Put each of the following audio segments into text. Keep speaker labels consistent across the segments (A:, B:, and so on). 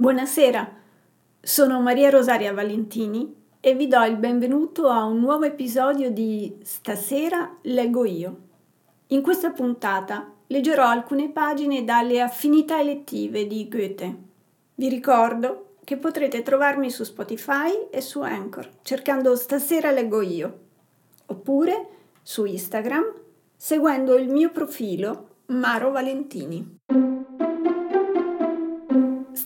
A: Buonasera, sono Maria Rosaria Valentini e vi do il benvenuto a un nuovo episodio di Stasera leggo io. In questa puntata leggerò alcune pagine dalle affinità elettive di Goethe. Vi ricordo che potrete trovarmi su Spotify e su Anchor cercando Stasera leggo io, oppure su Instagram seguendo il mio profilo Maro Valentini.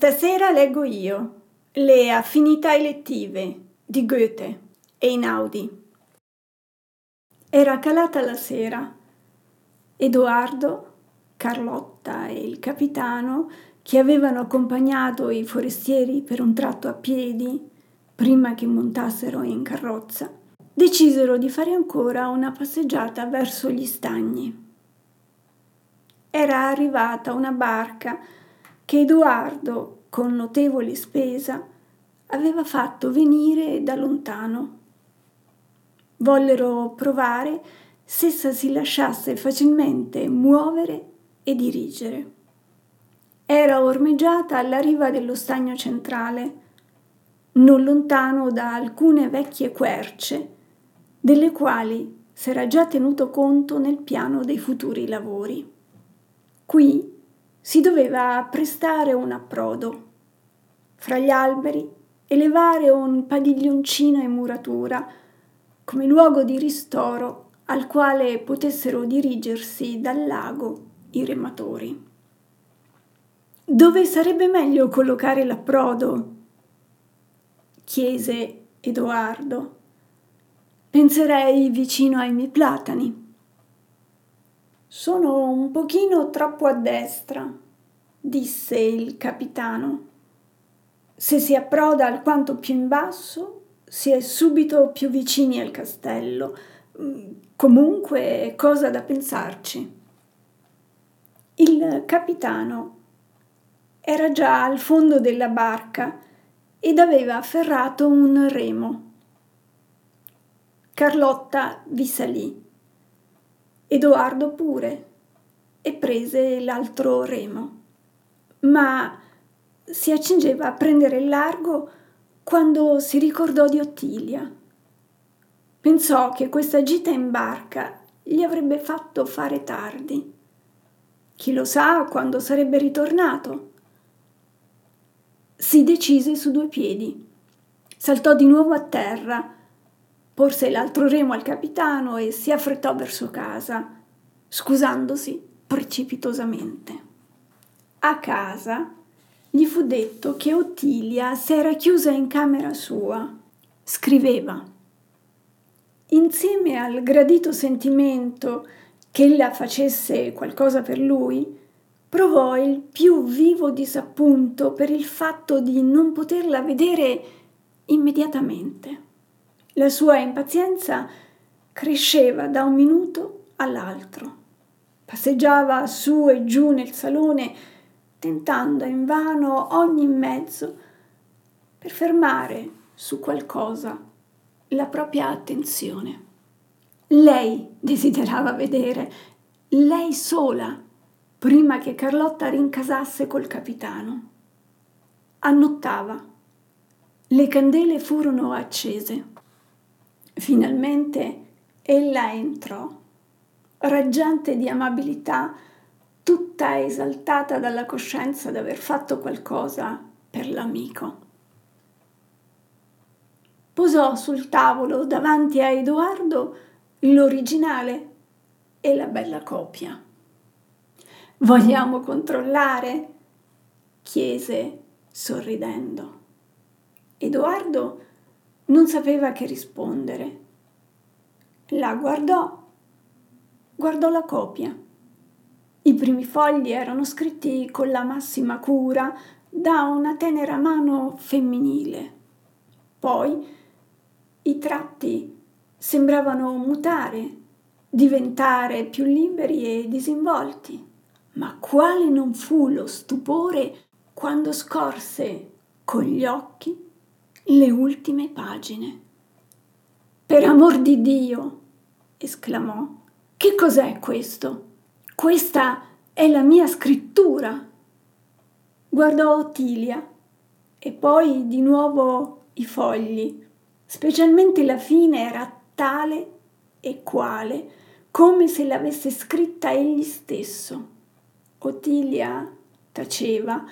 A: Stasera leggo io Le affinità elettive di Goethe e Inaudi. Era calata la sera. Edoardo, Carlotta e il capitano, che avevano accompagnato i forestieri per un tratto a piedi, prima che montassero in carrozza, decisero di fare ancora una passeggiata verso gli stagni. Era arrivata una barca che Edoardo, con notevole spesa, aveva fatto venire da lontano. Vollero provare se essa si lasciasse facilmente muovere e dirigere. Era ormeggiata alla riva dello stagno centrale, non lontano da alcune vecchie querce, delle quali s'era già tenuto conto nel piano dei futuri lavori. Qui si doveva apprestare un approdo. Fra gli alberi elevare un padiglioncino in muratura come luogo di ristoro al quale potessero dirigersi dal lago i rematori. Dove sarebbe meglio collocare l'approdo? chiese Edoardo. Penserei vicino ai miei platani. Sono un pochino troppo a destra, disse il capitano. Se si approda alquanto più in basso, si è subito più vicini al castello. Comunque è cosa da pensarci. Il capitano era già al fondo della barca ed aveva afferrato un remo. Carlotta vi salì Edoardo pure, e prese l'altro remo. Ma si accingeva a prendere il largo quando si ricordò di Ottilia. Pensò che questa gita in barca gli avrebbe fatto fare tardi. Chi lo sa quando sarebbe ritornato? Si decise su due piedi, saltò di nuovo a terra porse l'altro remo al capitano e si affrettò verso casa, scusandosi precipitosamente. A casa gli fu detto che Ottilia s'era chiusa in camera sua. Scriveva. Insieme al gradito sentimento che ella facesse qualcosa per lui, provò il più vivo disappunto per il fatto di non poterla vedere immediatamente. La sua impazienza cresceva da un minuto all'altro. Passeggiava su e giù nel salone, tentando invano ogni mezzo per fermare su qualcosa la propria attenzione. Lei desiderava vedere, lei sola, prima che Carlotta rincasasse col capitano. Annottava. Le candele furono accese. Finalmente ella entrò, raggiante di amabilità, tutta esaltata dalla coscienza d'aver fatto qualcosa per l'amico. Posò sul tavolo davanti a Edoardo l'originale e la bella copia. Vogliamo controllare? chiese sorridendo. Edoardo non sapeva che rispondere. La guardò, guardò la copia. I primi fogli erano scritti con la massima cura da una tenera mano femminile. Poi i tratti sembravano mutare, diventare più liberi e disinvolti. Ma quale non fu lo stupore quando scorse con gli occhi le ultime pagine. Per amor di Dio, esclamò, che cos'è questo? Questa è la mia scrittura. Guardò Ottilia, e poi di nuovo i fogli, specialmente la fine era tale e quale, come se l'avesse scritta egli stesso. Ottilia taceva,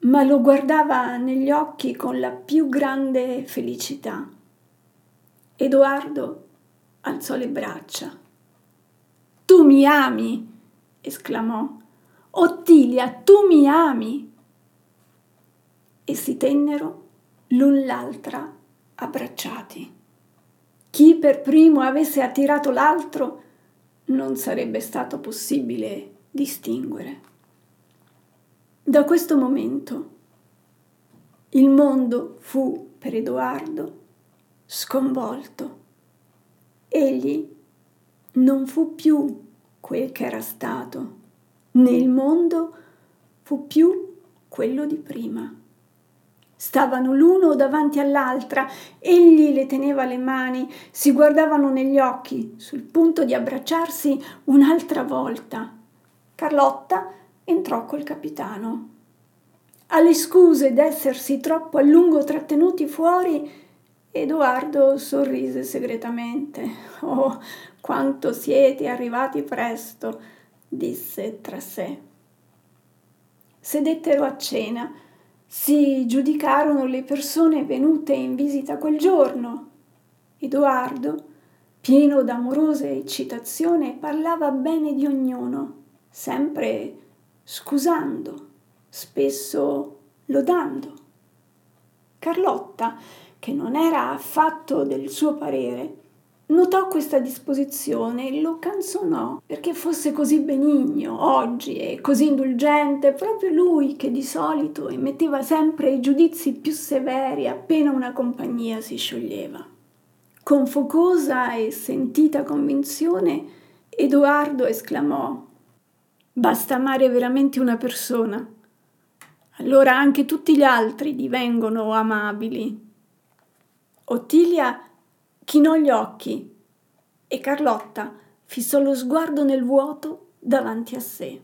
A: ma lo guardava negli occhi con la più grande felicità. Edoardo alzò le braccia. Tu mi ami! esclamò. Ottilia, tu mi ami! E si tennero l'un l'altra abbracciati. Chi per primo avesse attirato l'altro non sarebbe stato possibile distinguere. Da questo momento il mondo fu per Edoardo sconvolto. Egli non fu più quel che era stato, né il mondo fu più quello di prima. Stavano l'uno davanti all'altra, egli le teneva le mani, si guardavano negli occhi, sul punto di abbracciarsi un'altra volta. Carlotta entrò col capitano. Alle scuse d'essersi troppo a lungo trattenuti fuori, Edoardo sorrise segretamente. Oh, quanto siete arrivati presto, disse tra sé. Sedettero a cena si giudicarono le persone venute in visita quel giorno. Edoardo, pieno d'amorosa eccitazione, parlava bene di ognuno, sempre scusando, spesso lodando. Carlotta, che non era affatto del suo parere, Notò questa disposizione e lo canzonò perché fosse così benigno oggi e così indulgente, proprio lui che di solito emetteva sempre i giudizi più severi appena una compagnia si scioglieva. Con focosa e sentita convinzione, Edoardo esclamò Basta amare veramente una persona. Allora anche tutti gli altri divengono amabili. Ottilia chinò gli occhi e Carlotta fissò lo sguardo nel vuoto davanti a sé.